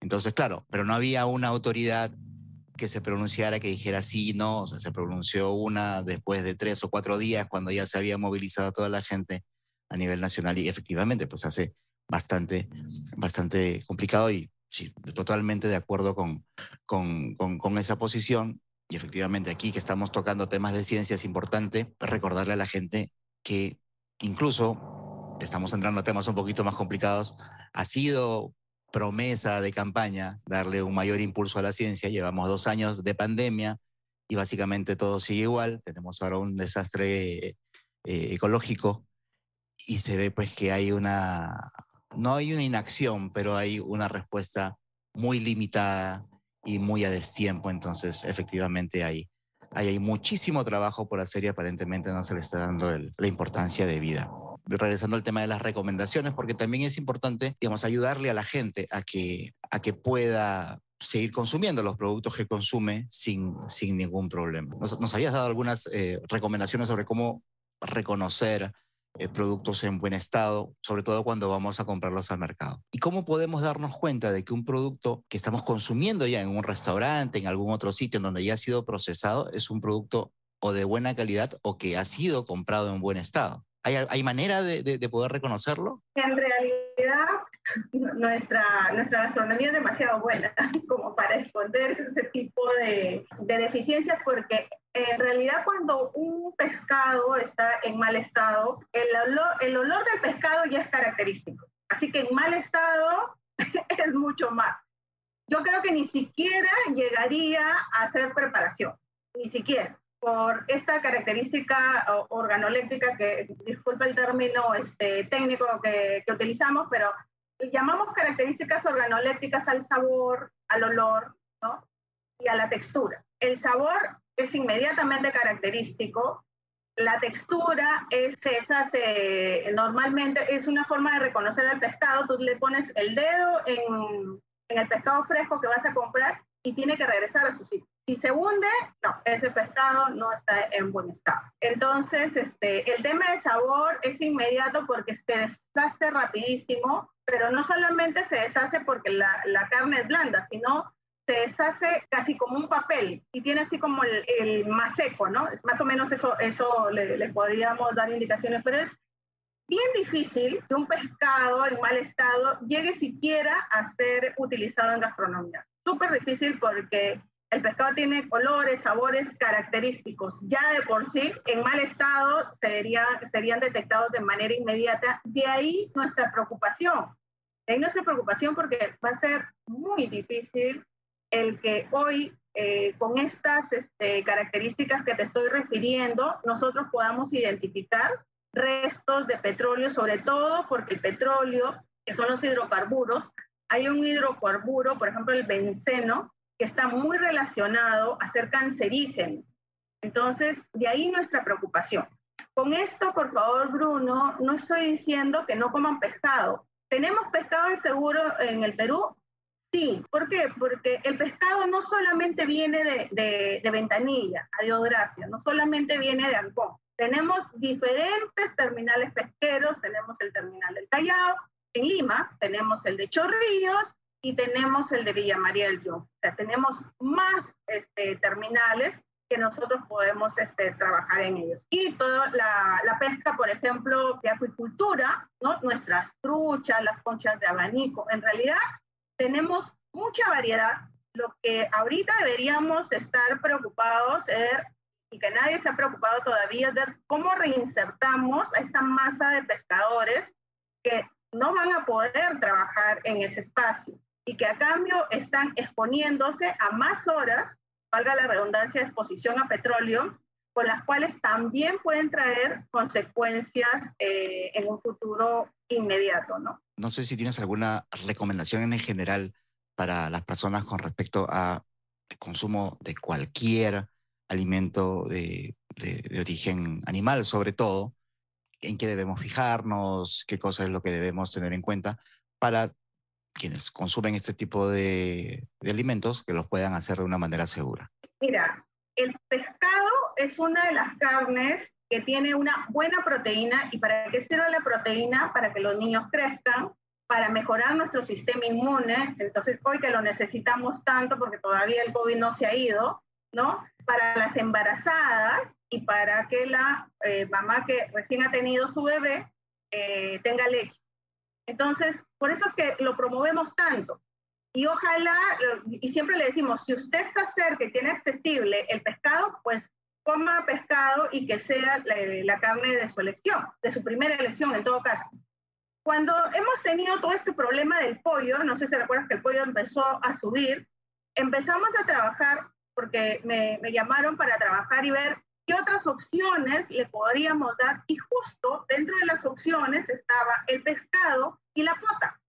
Entonces, claro, pero no había una autoridad que se pronunciara, que dijera sí, no, o sea, se pronunció una después de tres o cuatro días cuando ya se había movilizado toda la gente a nivel nacional y efectivamente pues hace bastante, bastante complicado y sí, totalmente de acuerdo con, con, con, con esa posición y efectivamente aquí que estamos tocando temas de ciencia es importante recordarle a la gente que incluso estamos entrando a temas un poquito más complicados, ha sido promesa de campaña darle un mayor impulso a la ciencia. Llevamos dos años de pandemia y básicamente todo sigue igual. Tenemos ahora un desastre eh, ecológico y se ve pues que hay una, no hay una inacción, pero hay una respuesta muy limitada y muy a destiempo. Entonces, efectivamente, hay, hay, muchísimo trabajo por hacer y aparentemente no se le está dando la importancia de vida. Regresando al tema de las recomendaciones, porque también es importante, digamos, ayudarle a la gente a que, a que pueda seguir consumiendo los productos que consume sin, sin ningún problema. Nos, habías dado algunas eh, recomendaciones sobre cómo reconocer eh, productos en buen estado, sobre todo cuando vamos a comprarlos al mercado. ¿Y cómo podemos darnos cuenta de que un producto que estamos consumiendo ya en un restaurante, en algún otro sitio en donde ya ha sido procesado, es un producto o de buena calidad o que ha sido comprado en buen estado? ¿Hay, hay manera de, de, poder reconocerlo? En realidad, nuestra, nuestra gastronomía es demasiado buena como para esconder ese tipo de, de deficiencias porque en realidad cuando un pescado está en mal estado, el olor, el olor del pescado ya es característico. Así que en mal estado es mucho más. Yo creo que ni siquiera llegaría a hacer preparación, ni siquiera, por esta característica organoléptica que, disculpa el término este, técnico que, que utilizamos, pero llamamos características organolépticas al sabor, al olor ¿no? y a la textura. El sabor es inmediatamente característico. La textura es esa, se, normalmente es una forma de reconocer el pescado. Tú le pones el dedo en, en el pescado fresco que vas a comprar y tiene que regresar a su sitio. Si se hunde, no, ese pescado no está en buen estado. Entonces, este, el tema de sabor es inmediato porque se deshace rapidísimo, pero no solamente se deshace porque la, la carne es blanda, sino se deshace casi como un papel y tiene así como el, más seco, ¿no? Más o menos eso, eso le, podríamos dar indicaciones, pero es bien difícil que un pescado en mal estado llegue siquiera a ser utilizado en gastronomía. Súper difícil porque el pescado tiene colores, sabores característicos. Ya de por sí, en mal estado sería, serían detectados de manera inmediata. De ahí nuestra preocupación. De ahí nuestra preocupación porque va a ser muy difícil el que hoy, eh, con estas este, características que te estoy refiriendo, nosotros podamos identificar restos de petróleo, sobre todo porque el petróleo, que son los hidrocarburos, hay un hidrocarburo, por ejemplo, el benceno, que está muy relacionado a ser cancerígeno. Entonces, de ahí nuestra preocupación. Con esto, por favor, Bruno, no estoy diciendo que no coman pescado. Tenemos pescado seguro en el Perú, Sí, ¿por qué? Porque el pescado no solamente viene de, de, ventanilla, a no solamente viene de Ancón. Tenemos diferentes terminales pesqueros, tenemos el terminal del Callao, en Lima tenemos el de Chorrillos y tenemos el de Villa María del Yo. O sea, tenemos más este, terminales que nosotros podemos este, trabajar en ellos. Y toda la, la, pesca, por ejemplo, de acuicultura, ¿no? nuestras truchas, las conchas de abanico, en realidad tenemos mucha variedad. Lo que ahorita deberíamos estar preocupados es, y que nadie se ha preocupado todavía, ver cómo reinsertamos a esta masa de pescadores que no van a poder trabajar en ese espacio y que a cambio están exponiéndose a más horas, valga la redundancia, de exposición a petróleo, con las cuales también pueden traer consecuencias eh, en un futuro inmediato, ¿no? No sé si tienes alguna recomendación en general para las personas con respecto a consumo de cualquier alimento de, origen animal, sobre todo, en qué debemos fijarnos, qué cosa es lo que debemos tener en cuenta para quienes consumen este tipo de, de alimentos, que los puedan hacer de una manera segura. Mira, el pescado es una de las carnes que tiene una buena proteína. ¿Y para qué sirve la proteína? Para que los niños crezcan, para mejorar nuestro sistema inmune. Entonces, hoy que lo necesitamos tanto porque todavía el COVID no se ha ido, ¿no? Para las embarazadas y para que la eh, mamá que recién ha tenido su bebé eh, tenga leche. Entonces, por eso es que lo promovemos tanto. y ojalá, y siempre le decimos, si usted está cerca y tiene accesible el pescado, pues coma pescado y que sea la, carne de su elección, de su primera elección en todo caso. Cuando hemos tenido todo este problema del pollo, no sé si recuerdas que el pollo empezó a subir, empezamos a trabajar, porque me, me llamaron para trabajar y ver qué otras opciones le podríamos dar. Y justo dentro de las opciones estaba el pescado y la pota.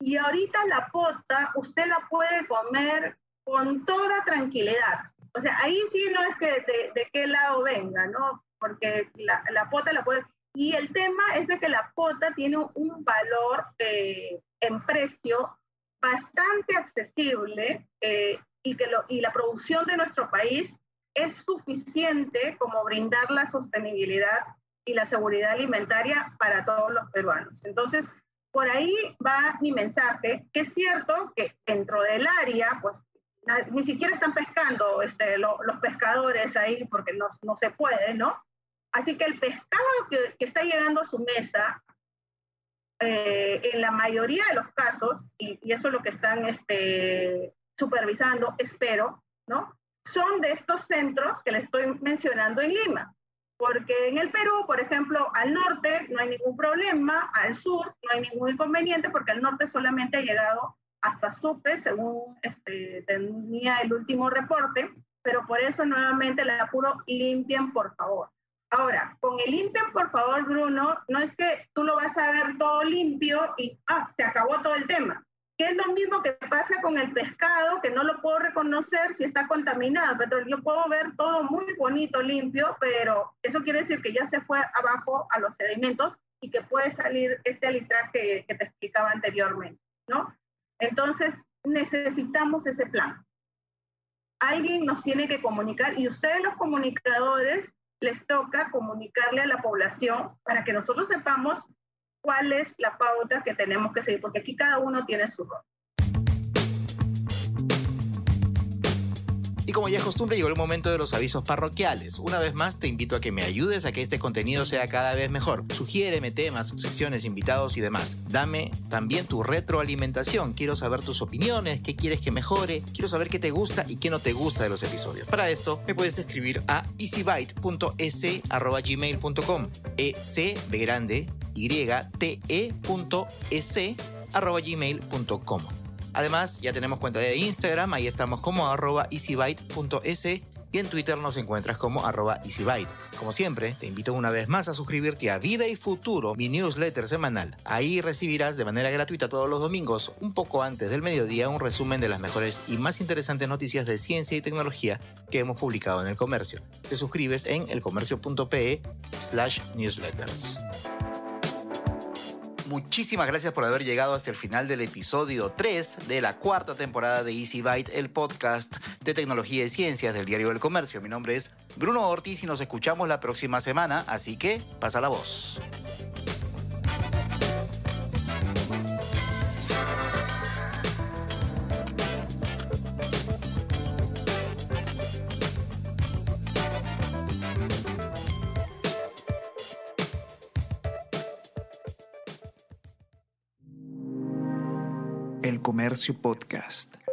Y ahorita la pota usted la puede comer con toda tranquilidad. O sea, ahí sí no es que de, de qué lado venga, ¿no? Porque la, la, pota la puede... Y el tema es de que la pota tiene un valor eh, en precio bastante accesible eh, y, que lo, y la producción de nuestro país es suficiente como brindar la sostenibilidad y la seguridad alimentaria para todos los peruanos. Entonces, por ahí va mi mensaje, que es cierto que dentro del área, pues ni siquiera están pescando este, los pescadores ahí porque no, no, se puede, ¿no? Así que el pescado que, que está llegando a su mesa, eh, en la mayoría de los casos, y, y, eso es lo que están este, supervisando, espero, ¿no? Son de estos centros que le estoy mencionando en Lima. Porque en el Perú, por ejemplo, al norte no hay ningún problema, al sur no hay ningún inconveniente, porque al norte solamente ha llegado hasta Supe, según este, tenía el último reporte, pero por eso nuevamente le apuro, limpien por favor. Ahora, con el limpien por favor, Bruno, no es que tú lo vas a ver todo limpio y ah, se acabó todo el tema que es lo mismo que pasa con el pescado, que no lo puedo reconocer si está contaminado. Pero yo puedo ver todo muy bonito, limpio, pero eso quiere decir que ya se fue abajo a los sedimentos y que puede salir este alitral que, que te explicaba anteriormente, ¿no? Entonces, necesitamos ese plan. Alguien nos tiene que comunicar y ustedes los comunicadores les toca comunicarle a la población para que nosotros sepamos cuál es la pauta que tenemos que seguir, porque aquí cada uno tiene su. Como ya es costumbre, llegó el momento de los avisos parroquiales. Una vez más, te invito a que me ayudes a que este contenido sea cada vez mejor. Sugiéreme temas, secciones, invitados y demás. Dame también tu retroalimentación. Quiero saber tus opiniones, qué quieres que mejore. Quiero saber qué te gusta y qué no te gusta de los episodios. Para esto, me puedes escribir a easybyte.es.gmail.com. E C B grande yte.s.gmail.com. Además, ya tenemos cuenta de Instagram, ahí estamos como arroba easybyte.es y en Twitter nos encuentras como arroba easybyte. Como siempre, te invito una vez más a suscribirte a Vida y Futuro, mi newsletter semanal. Ahí recibirás de manera gratuita todos los domingos, un poco antes del mediodía, un resumen de las mejores y más interesantes noticias de ciencia y tecnología que hemos publicado en el comercio. Te suscribes en elcomercio.pe slash newsletters. Muchísimas gracias por haber llegado hasta el final del episodio 3 de la cuarta temporada de Easy Byte, el podcast de tecnología y ciencias del Diario del Comercio. Mi nombre es Bruno Ortiz y nos escuchamos la próxima semana, así que pasa la voz. Comercio Podcast.